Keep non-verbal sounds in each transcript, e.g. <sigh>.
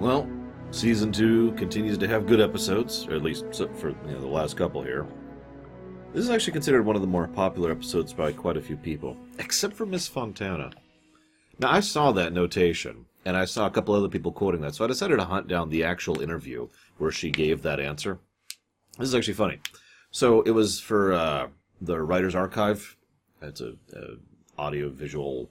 Well, season two continues to have good episodes, or at least for you know, the last couple here. This is actually considered one of the more popular episodes by quite a few people, except for Miss Fontana. Now, I saw that notation, and I saw a couple other people quoting that, so I decided to hunt down the actual interview where she gave that answer. This is actually funny. So it was for uh, the Writers Archive. It's a, a audio visual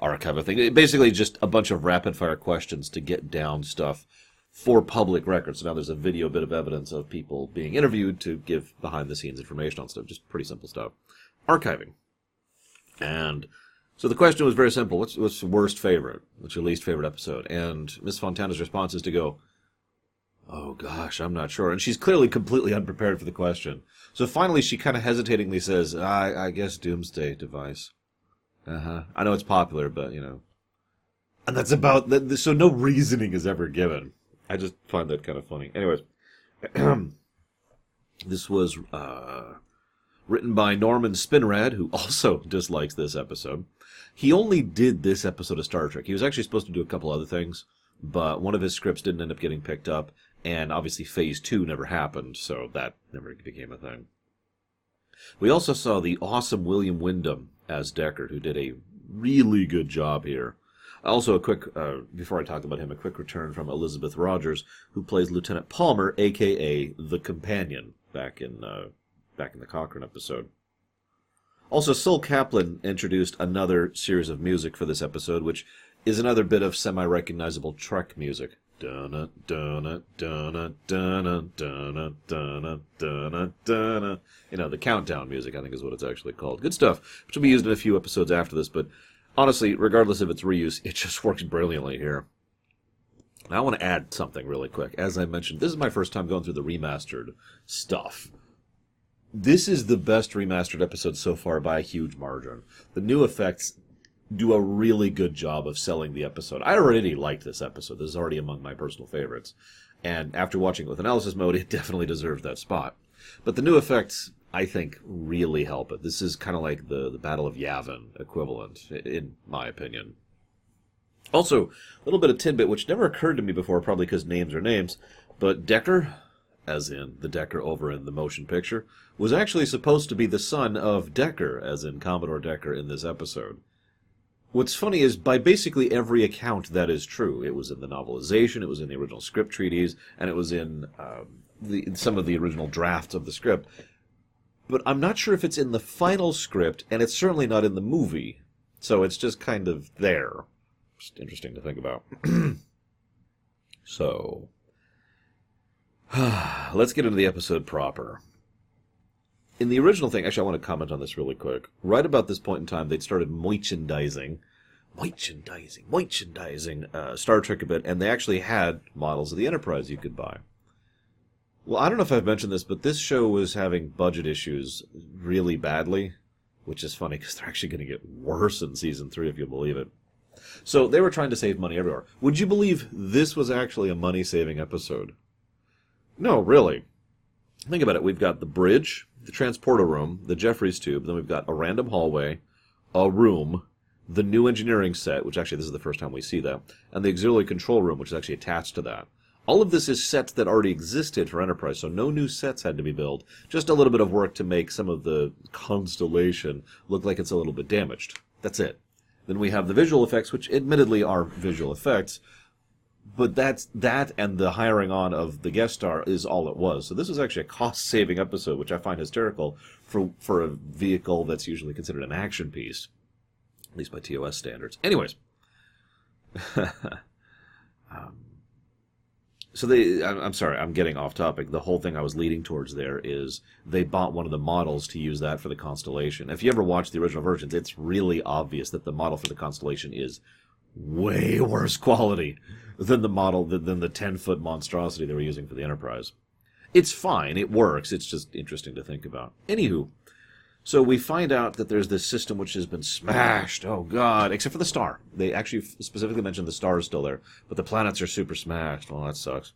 archive thing. Basically just a bunch of rapid fire questions to get down stuff for public records. So now there's a video bit of evidence of people being interviewed to give behind the scenes information on stuff. Just pretty simple stuff. Archiving. And so the question was very simple. What's what's your worst favorite? What's your least favorite episode? And Miss Fontana's response is to go, Oh gosh, I'm not sure. And she's clearly completely unprepared for the question. So finally she kind of hesitatingly says, I, I guess Doomsday Device. Uh huh. I know it's popular, but you know. And that's about that. So no reasoning is ever given. I just find that kind of funny. Anyways, <clears throat> this was uh, written by Norman Spinrad, who also <laughs> dislikes this episode. He only did this episode of Star Trek. He was actually supposed to do a couple other things, but one of his scripts didn't end up getting picked up, and obviously Phase 2 never happened, so that never became a thing. We also saw the awesome William Windom as Decker, who did a really good job here. Also, a quick, uh, before I talk about him, a quick return from Elizabeth Rogers, who plays Lieutenant Palmer, aka the Companion, back in uh, back in the Cochrane episode. Also, Sol Kaplan introduced another series of music for this episode, which is another bit of semi-recognizable Trek music. You know, the countdown music, I think is what it's actually called. Good stuff, which will be used in a few episodes after this, but honestly, regardless of its reuse, <laughs> it just works brilliantly here. Now, I want to add something really quick. As I mentioned, this is my first time going through the remastered stuff. This is the best remastered episode so far by a huge margin. The new effects do a really good job of selling the episode. I already liked this episode. This is already among my personal favorites. And after watching it with analysis mode, it <laughs> definitely deserves that spot. But the new effects, I think, really help it. This is kind of like the, the Battle of Yavin equivalent, in my opinion. Also, a little bit of tidbit which never occurred to me before, probably because names are names, but Decker, as in the Decker over in the motion picture, was actually supposed to be the son of Decker, as in Commodore Decker in this episode. What's funny is by basically every account that is true. It was in the novelization, it was in the original script treaties, and it was in um, the, some of the original drafts of the script. But I'm not sure if it's in the final script, and it's certainly not in the movie. So it's just kind of there. Just interesting to think about. <clears throat> so, <sighs> let's get into the episode proper. In the original thing, actually, I want to comment on this really quick. Right about this point in time, they'd started merchandising, merchandising, merchandising uh, Star Trek a bit, and they actually had models of the Enterprise you could buy. Well, I don't know if I've mentioned this, but this show was having budget issues really badly, which is funny because they're actually going to get worse in season three, if you believe it. So they were trying to save money everywhere. Would you believe this was actually a money saving episode? No, really. Think about it. We've got the bridge, the transporter room, the Jefferies tube, then we've got a random hallway, a room, the new engineering set, which actually this is the first time we see that, and the auxiliary control room, which is actually attached to that. All of this is sets that already existed for Enterprise, so no new sets had to be built. Just a little bit of work to make some of the constellation look like it's a little bit damaged. That's it. Then we have the visual effects, which admittedly are visual effects, but that's that and the hiring on of the guest star is all it was. So this was actually a cost saving episode, which I find hysterical for for a vehicle that's usually considered an action piece, at least by TOS standards. Anyways, <laughs> um, so they I'm, I'm sorry, I'm getting off topic. The whole thing I was leading towards there is they bought one of the models to use that for the constellation. If you ever watch the original versions, it's really obvious that the model for the constellation is way worse quality than the model than the 10 foot monstrosity they were using for the Enterprise. It's fine, it works, it's just interesting to think about. Anywho, so we find out that there's this system which has been smashed. Oh god, except for the star. They actually specifically mentioned the star is still there, but the planets are super smashed. Well, that sucks.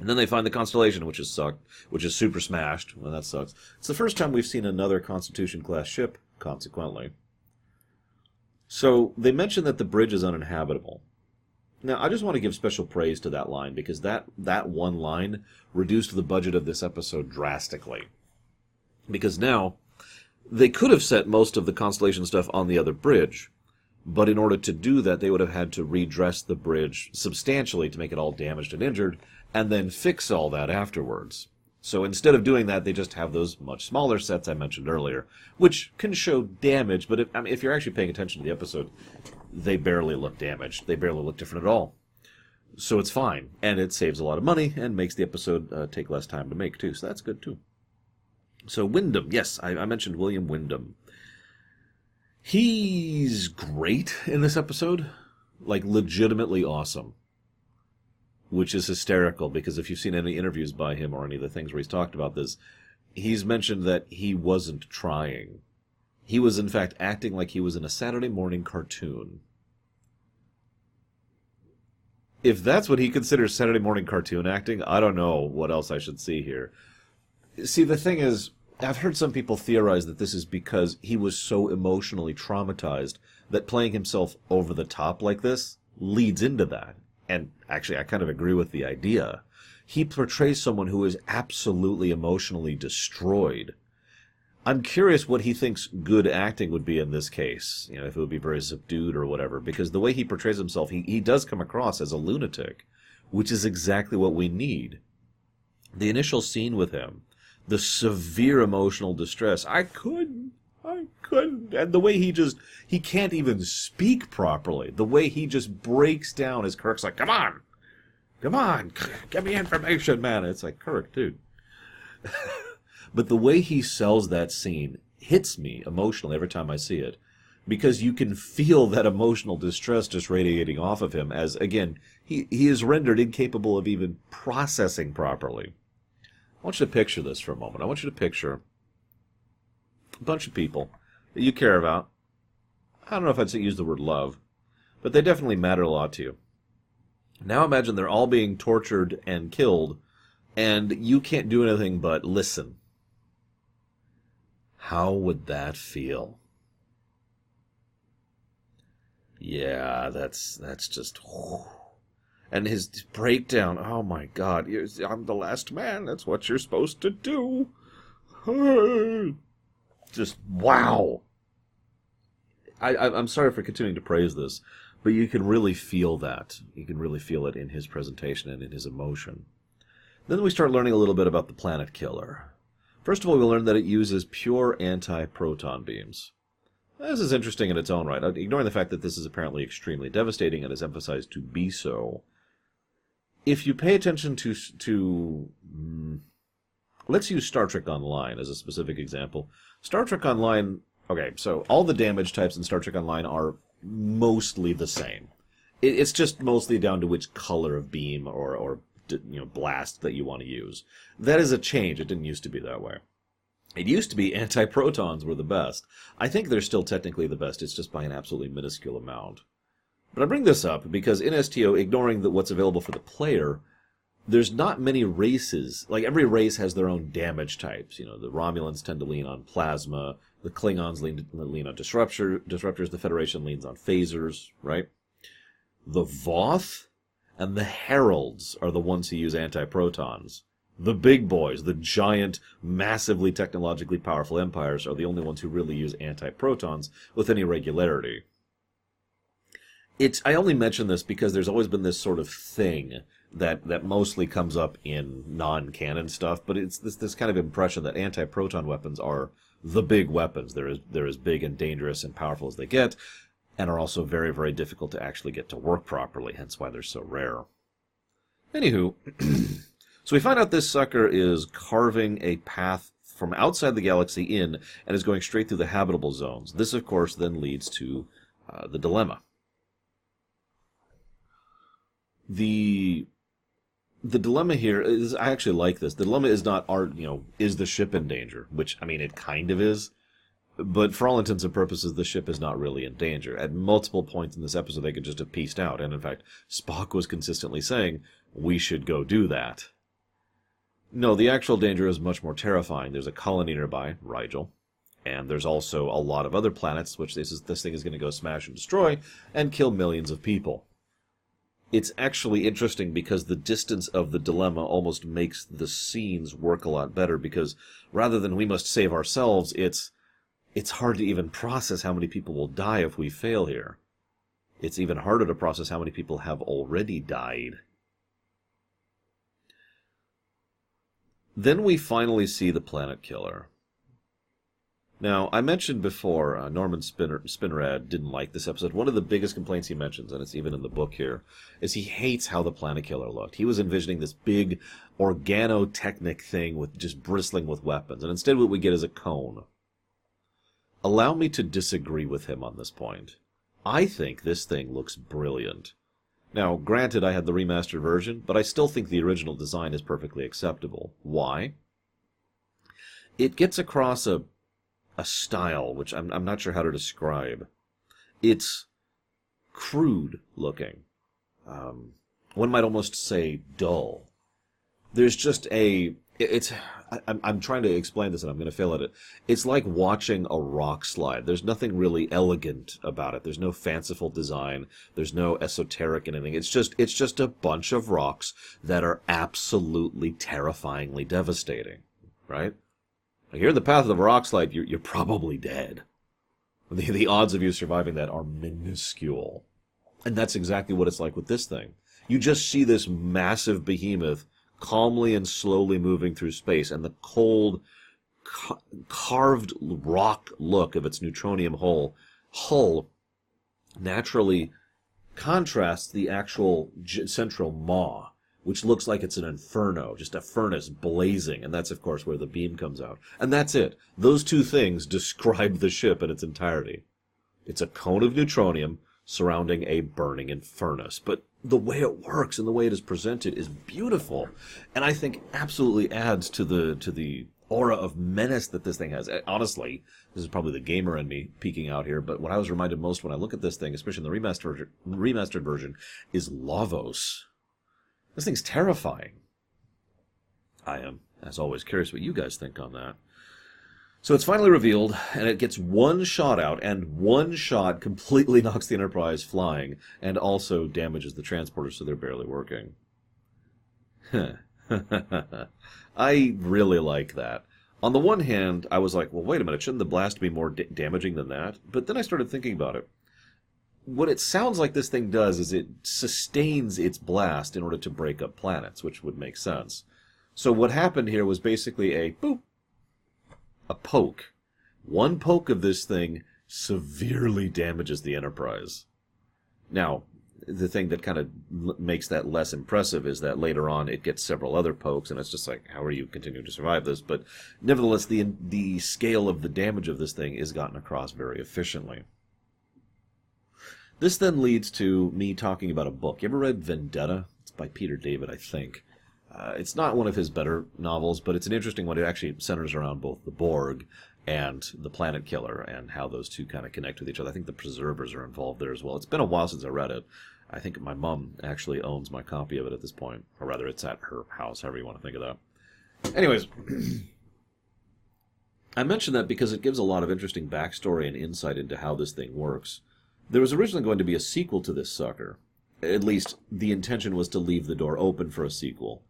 And then they find the constellation, which is sucked, which is super smashed. Well, that sucks. It's the first time we've seen another Constitution class ship, consequently. So they mention that the bridge is uninhabitable. Now, I just want to give special praise to that line because that that one line reduced the budget of this episode drastically. Because now they could have set most of the constellation stuff on the other bridge, but in order to do that, they would have had to redress the bridge substantially to make it all damaged and injured, and then fix all that afterwards. So instead of doing that, they just have those much smaller sets I mentioned earlier, which can show damage. But if, I mean, if you're actually paying attention to the episode, they barely look damaged. They barely look different at all. So it's fine, and it saves a lot of money and makes the episode uh, take less time to make too. So that's good too. So Windom, yes, I, I mentioned William Windom. He's great in this episode, like legitimately awesome which is hysterical because if you've seen any interviews by him or any of the things where he's talked about this, he's mentioned that he wasn't trying. He was, in fact, acting like he was in a Saturday morning cartoon. If that's what he considers Saturday morning cartoon acting, I don't know what else I should see here. See, the thing is, I've heard some people theorize that this is because he was so emotionally traumatized that playing himself over the top like this leads into that and actually I kind of agree with the idea. He portrays someone who is absolutely emotionally destroyed. I'm curious what he thinks good acting would be in this case. You know, if it would be very subdued or whatever, because the way he portrays himself, he, he does come across as a lunatic, which is exactly what we need. The initial scene with him, the severe emotional distress. I couldn't. I couldn't. And the way he just, he can't even speak properly. The way he just breaks down as Kirk's like, come on, come on, <laughs> give me information, man. It's like, Kirk, dude. <laughs> but the way he sells that scene hits me emotionally every time I see it. Because you can feel that emotional distress just radiating off of him as, again, he, he is rendered incapable of even processing properly. I want you to picture this for a moment. I want you to picture a bunch of people that you care about. I don't know if I'd say use the word love, but they definitely matter a lot to you. Now imagine they're all being tortured and killed, and you can't do anything but listen. How would that feel? Yeah, that's that's just. And his breakdown. Oh my God! I'm the last man. That's what you're supposed to do. <sighs> just wow. I, I am sorry for continuing to praise this, but you can really feel that. You can really feel it in his presentation and in his emotion. Then we start learning a little bit about the planet killer. First of all, we learn that it uses pure anti-proton beams. This is interesting in its own right, ignoring the fact that this is apparently extremely devastating and is emphasized to be so. If you pay attention to to mm, let's use Star Trek Online as a specific example. Star Trek Online, okay, so all the damage types in Star Trek Online are mostly the same. it's just mostly down to which color of beam or, or you know blast that you want to use. That is a change. It didn't used to be that way. It used to be anti-protons were the best. I think they're still technically the best. It's just by an absolutely minuscule amount. But I bring this up because in STO, ignoring the, what's available for the player, there's not many races. Like every race has their own damage types. You know, the Romulans tend to lean on plasma. The Klingons lean, lean on disruptor, disruptors. The Federation leans on phasers, right? The Voth and the Heralds are the ones who use anti-protons. The big boys, the giant, massively technologically powerful empires, are the only ones who really use anti-protons with any regularity. It's, I only mention this because there's always been this sort of thing that that mostly comes up in non-canon stuff, but it's this this kind of impression that anti-proton weapons are the big weapons. They're as they're as big and dangerous and powerful as they get, and are also very very difficult to actually get to work properly. Hence why they're so rare. Anywho, <clears throat> so we find out this sucker is carving a path from outside the galaxy in and is going straight through the habitable zones. This, of course, then leads to uh, the dilemma. The the dilemma here is I actually like this. The dilemma is not art, you know, is the ship in danger? Which I mean it kind of is. But for all intents and purposes, the ship is not really in danger. At multiple points in this episode, they could just have pieced out. And in fact, Spock was consistently saying, we should go do that. No, the actual danger is much more terrifying. There's a colony nearby, Rigel. And there's also a lot of other planets, which this, is, this thing is going to go smash and destroy and kill millions of people. It's actually interesting because the distance of the dilemma almost makes the scenes work a lot better because rather than we must save ourselves, it's it's hard to even process how many people will die if we fail here. It's even harder to process how many people have already died. Then we finally see the planet killer. Now, I mentioned before, uh, Norman Spinner, Spinrad didn't like this episode. One of the biggest complaints he mentions, and it's even in the book here, is he hates how the Planet Killer looked. He was envisioning this big organotechnic thing with just bristling with weapons, and instead what we get is a cone. Allow me to disagree with him on this point. I think this thing looks brilliant. Now, granted, I had the remastered version, but I still think the original design is perfectly acceptable. Why? It gets across a a style which I'm I'm not sure how to describe. It's crude looking. Um, one might almost say dull. There's just a it's I, I'm trying to explain this and I'm going to fail at it. It's like watching a rock slide. There's nothing really elegant about it. There's no fanciful design. There's no esoteric anything. It's just it's just a bunch of rocks that are absolutely terrifyingly devastating, right? You're in the path of the rock you're, you're probably dead. The, the odds of you surviving that are minuscule. And that's exactly what it's like with this thing. You just see this massive behemoth calmly and slowly moving through space, and the cold, ca- carved rock look of its neutronium hull, hull naturally contrasts the actual central maw which looks like it's an inferno, just a furnace blazing, and that's of course where the beam comes out. And that's it. Those two things <laughs> describe the ship in its entirety. It's a cone of neutronium surrounding a burning furnace. But the way it works and the way it is presented is beautiful, and I think absolutely adds to the to the aura of menace that this thing has. Honestly, this is probably the gamer in me peeking out here, but what I was reminded most when I look at this thing, especially in the remastered remastered version, is Lavos this thing's terrifying. I am, as always, curious what you guys think on that. So it's finally revealed, and it gets one shot out, and one shot completely <laughs> knocks the Enterprise flying, and also damages the transporters so they're barely working. <laughs> I really like that. On the one hand, I was like, well, wait a minute, shouldn't the blast be more damaging than that? But then I started thinking about it what it sounds like this thing does is it sustains its blast in order to break up planets, which would make sense. So what happened here was basically a boop, a poke. One poke of this thing severely damages the Enterprise. Now, the thing that kind of makes that less impressive is that later on it gets several other pokes, and it's just like, how are you continuing to survive this? But nevertheless, the the scale of the damage of this thing is gotten across very efficiently. This then leads to me talking about a book. You ever read Vendetta? It's by Peter David, I think. Uh, it's not one of his better novels, but it's an interesting one. It actually centers around both the Borg and the Planet Killer and how those two kind of connect with each other. I think the Preservers are involved there as well. It's been a while since I read it. I think my mom actually owns my copy of it at this point, or rather, it's at her house, however you want to think of that. Anyways, <clears throat> I mention that because it gives a lot of interesting backstory and insight into how this thing works. There was originally going to be a sequel to this sucker. At least, the intention was to leave the door open for a sequel.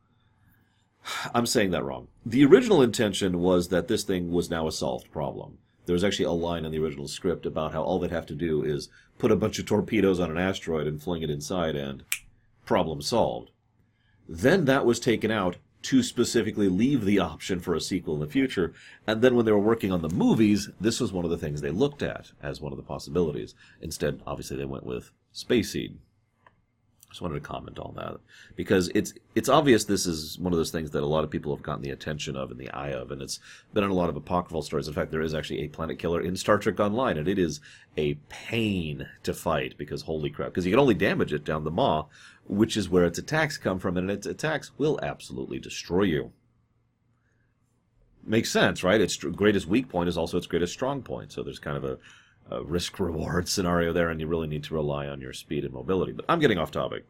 <sighs> I'm saying that wrong. The original intention was that this thing was now a solved problem. There was actually a line in the original script about how all they'd have to do is put a bunch of torpedoes on an asteroid and fling it inside, and problem solved. Then that was taken out to specifically leave the option for a sequel in the future. And then when they were working on the movies, this was one of the things they looked at as one of the possibilities. Instead, obviously, they went with Space Seed. Just wanted to comment on that because it's it's obvious this is one of those things that a lot of people have gotten the attention of and the eye of, and it's been in a lot of apocryphal stories. In fact, there is actually a planet killer in Star Trek Online, and it is a pain to fight because holy crap! Because you can only damage it down the maw, which is where its attacks come from, and its attacks will absolutely destroy you. Makes sense, right? Its greatest weak point is also its greatest strong point, so there's kind of a a risk reward <laughs> scenario there, and you really need to rely on your speed and mobility. But I'm getting off topic.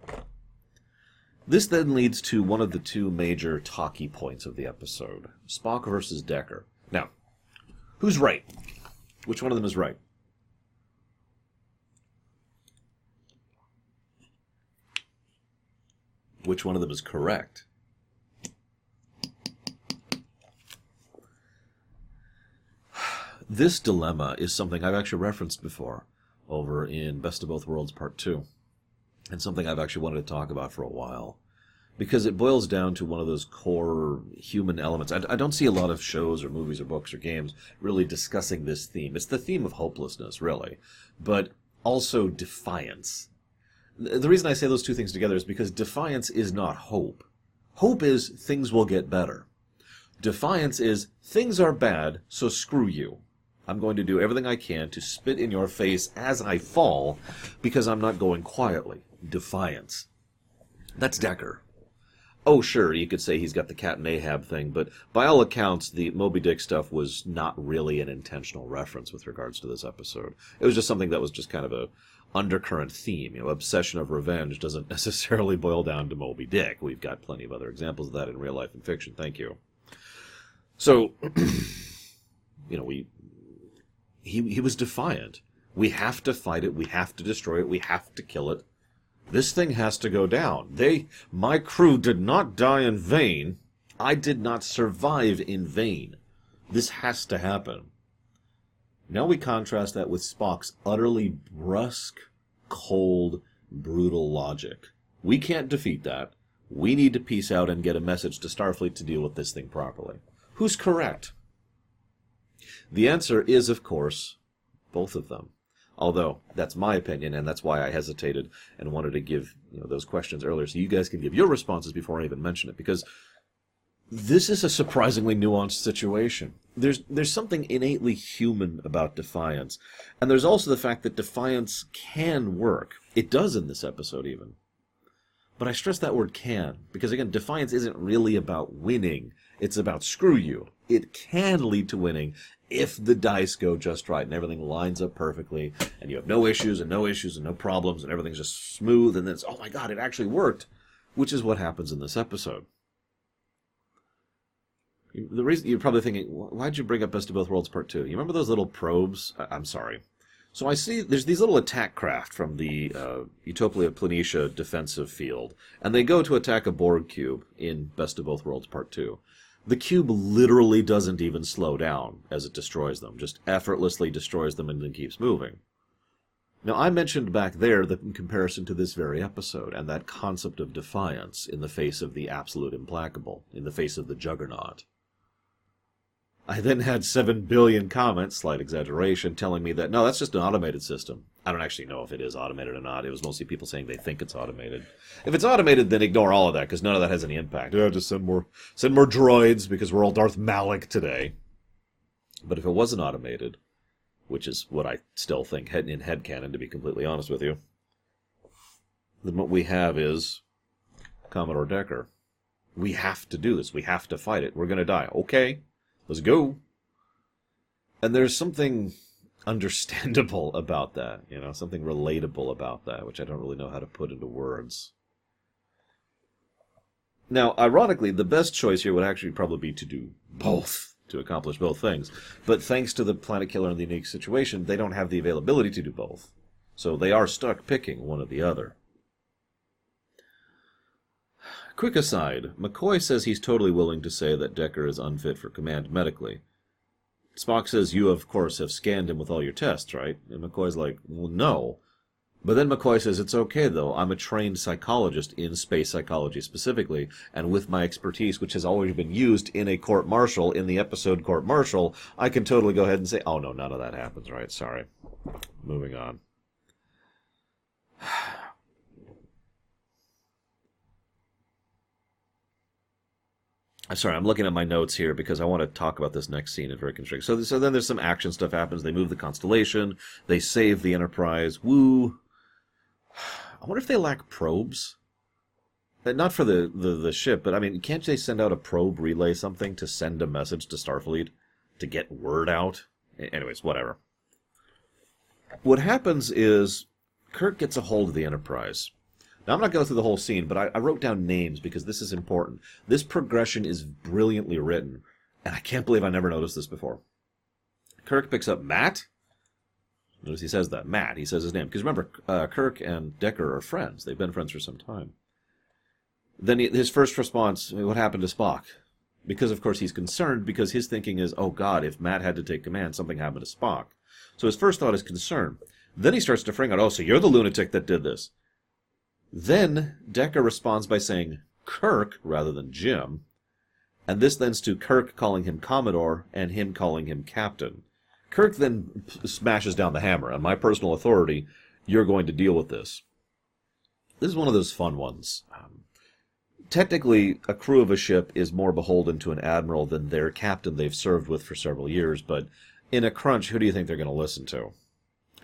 This then leads to one of the two major talkie points of the episode Spock versus Decker. Now, who's right? Which one of them is right? which one of them is correct. This dilemma is something I've actually referenced before over in Best of Both Worlds Part 2, and something I've actually wanted to talk about for a while. Because it boils down to one of those core human elements. I, I don't see a lot of shows or movies or books or games really discussing this theme. It's the theme of hopelessness, really, but also defiance. The reason I say those two things together is because defiance is not hope. Hope is things will get better. Defiance is things are bad, so screw you. I'm going to do everything I can to spit in your face as I fall because I'm not going quietly. Defiance. That's Decker. Oh, sure, you could say he's got the Captain Ahab thing, but by all accounts, the Moby Dick stuff was not really an intentional reference with regards to this episode. It was just something that was just kind of a undercurrent theme. You know, obsession of revenge doesn't <laughs> necessarily boil down to Moby Dick. We've got plenty of other examples of that in real life and fiction. Thank you. So, <clears throat> you know, we he he was defiant. We have to fight it. We have to destroy it. We have to kill it. This thing has to go down. They, my crew, did not die in vain. I did not survive in vain. This has to happen. Now we contrast that with Spock's utterly brusque, cold, brutal logic. We can't defeat that. We need to peace out and get a message to Starfleet to deal with this thing properly. Who's correct? The answer is, of course, both of them. Although that's my opinion, and that's why I hesitated and wanted to give you know those questions earlier, so you guys can give your responses before I even mention it, because this is a surprisingly nuanced situation. There's there's something innately human about defiance, and there's also the fact that defiance can work. It does in this episode, even. But I stress that word can, because again, defiance isn't really about winning. It's about screw you. It can lead to winning if the dice go just right and everything lines up perfectly and you have no issues and no issues and no problems and everything's just smooth and then it's, oh my god, it actually worked, which is what happens in this episode. The reason you're probably thinking, why'd you bring up Best of Both Worlds Part 2? You remember those little probes? I'm sorry. So I see there's these little attack craft from the uh, Utopia Planitia defensive field, and they go to attack a Borg cube in Best of Both Worlds Part 2. The cube literally doesn't even slow down as it destroys them, just effortlessly destroys them and then keeps moving. Now, I mentioned back there in comparison to this very episode, and that concept of defiance in the face of the absolute implacable, in the face of the juggernaut. I then had 7 billion comments, slight exaggeration, telling me that no, that's just an automated system. I don't actually know if it is automated or not. It was mostly people saying they think it's automated. If it's automated, then ignore all of that because none of that has any impact. Yeah, just send more send more droids because we're all Darth Malak today. But if it wasn't automated, which is what I still think head in head canon, to be completely honest with you, then what we have is Commodore Decker. We have to do this. We have to fight it. We're going to die. Okay. Let's go. And there's something understandable <laughs> about that, you know, something relatable about that, which I don't really know how to put into words. Now, ironically, the best choice here would actually probably be to do both, to accomplish both things. But thanks to the Planet Killer and the unique situation, they don't have the availability to do both. So they are stuck picking one or the other. Quick aside, McCoy says he's totally willing to say that Decker is unfit for command medically. Spock says you, of course, have scanned him with all your tests, right? And McCoy's like, well, no. But then McCoy says, it's okay, though. I'm a trained psychologist in space psychology specifically, and with my expertise, which has always been used in a court martial, in the episode Court Martial, I can totally go ahead and say, oh, no, none of that happens, right? Sorry. Moving on. Sorry, I'm looking at my notes here because I want to talk about this next scene in very constricted. So, so then there's some action stuff happens. They move the constellation. They save the Enterprise. Woo! <sighs> I wonder if they lack probes. Uh, not for the, the, the ship, but I mean, can't they send out a probe relay something to send a message to Starfleet to get word out? Anyways, whatever. What happens is Kirk gets a hold of the Enterprise now, I'm not going through the whole scene, but I, I wrote down names because this is important. This progression is brilliantly written, and I can't believe I never noticed this before. Kirk picks up Matt. Notice he says that. Matt. He says his name. Because remember, uh, Kirk and Decker are friends. They've been friends for some time. then he, his first response, what happened to Spock? Because, of course, he's concerned because his thinking is, oh God, if Matt had to take command, something happened to Spock. So his first thought is concern. Then he starts to fring out, oh, so you're the lunatic that did this. Then Decker responds by saying Kirk rather than Jim, and this lends to Kirk calling him Commodore and him calling him Captain. Kirk then smashes down the hammer. On my personal authority, you're going to deal with this. This is one of those fun ones. Um, technically, a crew of a ship is more beholden to an admiral than their captain they've served with for several years, but in a crunch, who do you think they're going to listen to?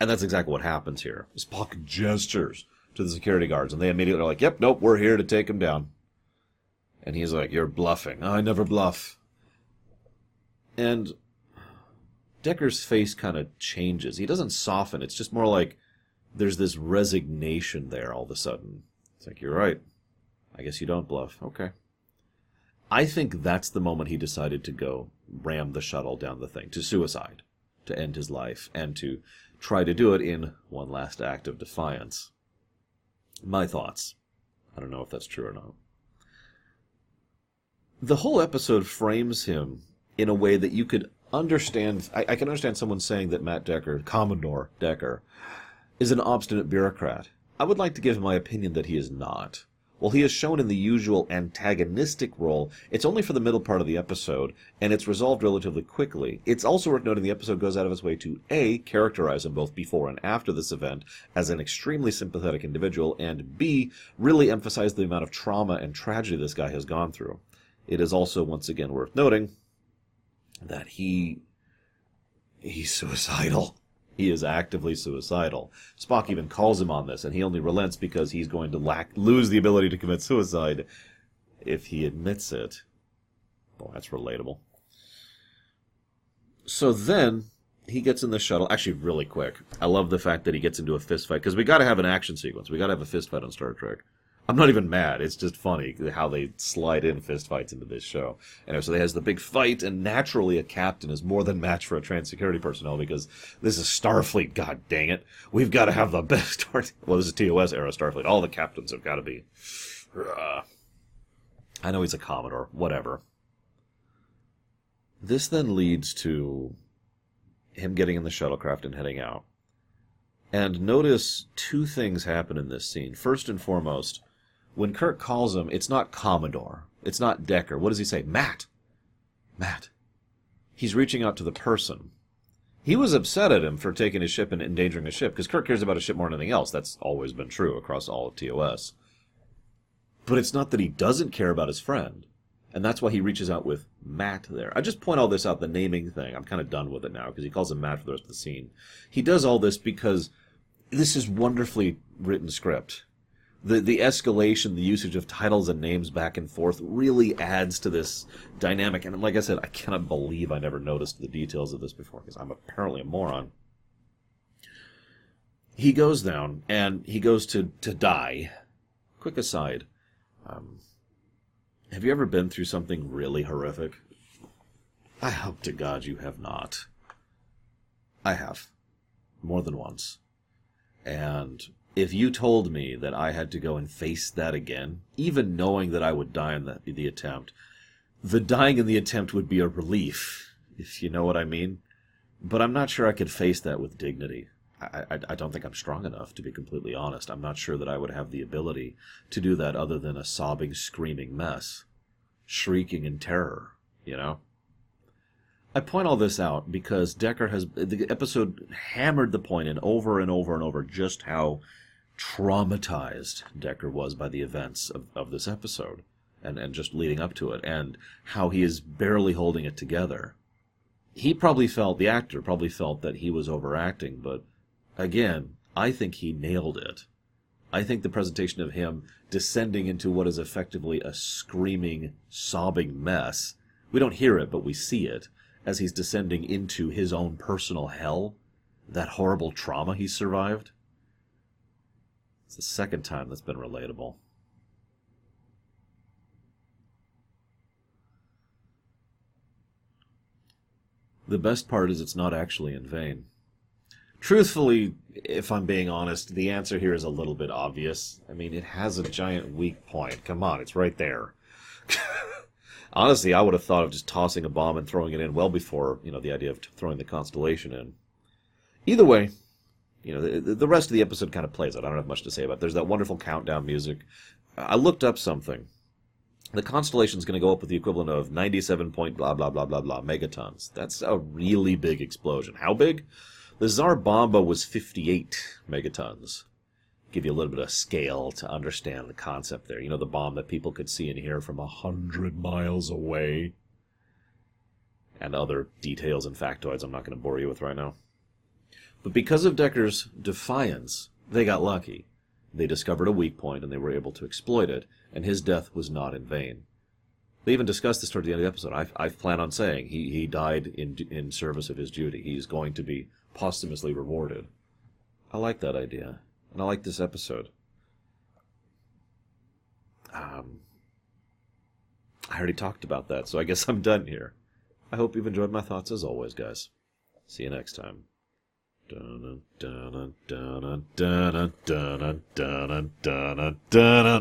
And that's exactly what happens here. Spock gestures to the security guards, and they immediately are like, yep, nope, we're here to take him down. And he's like, you're bluffing. I never bluff. And Decker's face kind of changes. He doesn't soften. It's just more like there's this resignation there all of a sudden. It's like, you're right. I guess you don't bluff. Okay. I think that's the moment he decided to go ram the shuttle down the thing to suicide, to end his life, and to try to do it in one last act of defiance. My thoughts. I don't know if that's true or not. The whole episode frames him in a way that you could understand. I, I can understand someone saying that Matt Decker, Commodore Decker, is an obstinate bureaucrat. I would like to give my opinion that he is not. While he is shown in the usual antagonistic role, it's only for the middle part of the episode, and it's resolved relatively quickly. It's also worth noting the episode goes out of its way to A, characterize him both before and after this event as an extremely sympathetic individual, and B, really emphasize the amount of trauma and tragedy this guy has gone through. It is also once again worth noting that he he's suicidal. He is actively suicidal. Spock even calls him on this, and he only relents because he's going to lack, lose the ability to commit suicide if he admits it. Well, that's relatable. So then he gets in the shuttle. Actually, really quick. I love the fact that he gets into a fist fight because we got to have an action sequence. We got to have a fist fight on Star Trek. I'm not even mad. It's just funny how they slide in fistfights into this show. And so they has the big fight, and naturally, a captain is more than match for a trans security personnel because this is Starfleet. God dang it, we've got to have the <laughs> best. well, this is TOS era Starfleet. All the captains have got to be. Uh, I know he's a commodore. Whatever. This then leads to him getting in the shuttlecraft and heading out. And notice two things happen in this scene. First and foremost, when Kirk calls him, it's not Commodore. It's not Decker. What does he say? Matt. Matt. He's reaching out to the person. He was upset at him for taking his ship and endangering his ship, because Kirk cares about his ship more than anything else. That's always been true across all of TOS. But it's not that he doesn't care about his friend. And that's why he reaches out with Matt there. I just point all this out, the naming thing. I'm kind of done with it now, because he calls him Matt for the rest of the scene. He does all this because this is wonderfully written script the the escalation, the usage of titles and names back and forth really adds to this dynamic. And like I said, I cannot believe I never noticed the details of this before because I'm apparently a moron. He goes down and he goes to to die. Quick aside, um, have you ever been through something really horrific? I hope to God you have not. I have, more than once, and if you told me that I had to go and face that again, even knowing that I would die in the, the attempt, the dying in the attempt would be a relief, if you know what I mean. But I'm not sure I could face that with dignity. I, I, I, don't think I'm strong enough, to be completely honest. I'm not sure that I would have the ability to do that other than a sobbing, screaming mess, shrieking in terror, you know? I point all this out because Decker has, the episode hammered the point in over and over and over just how traumatized Decker was by the events of, of this episode and, and just leading up to it, and how he is barely holding it together. He probably felt, the actor probably felt that he was overacting, but again, I think he nailed it. I think the presentation of him descending into what is effectively a screaming, sobbing mess. We don't hear it, but we see it as he's descending into his own personal hell, that horrible trauma he survived. It's the second time that's been relatable. The best part is it's not actually in vain. truthfully, if I'm being honest, the answer here is a little bit obvious. I mean, it has a giant weak point. Come on, it's right there. <laughs> Honestly, I would have thought of just tossing a bomb and throwing it in well before, you know, the idea of throwing the constellation in. Either way, you know, the, the rest of the episode kind of plays out. I don't have much to say about it. There's that wonderful countdown music. I looked up something. The constellation's going to go up with the equivalent of 97 point blah, blah, blah, blah, blah megatons. That's a really big explosion. How big? The Tsar Bomba was 58 megatons. Give you a little bit of scale to understand the concept there. You know, the bomb that people could see and hear from a hundred miles away. And other details and factoids I'm not going to bore you with right now. But because of Decker's defiance, they got lucky. They discovered a weak point and they were able to exploit it, and his death was not in vain. They even discussed this toward the end of the episode. I, I plan on saying he, he died in, in service of his duty. He's going to be posthumously rewarded. I like that idea, and I like this episode. Um, I already talked about that, so I guess I'm done here. I hope you've enjoyed my thoughts as always, guys. See you next time. Dun dun dun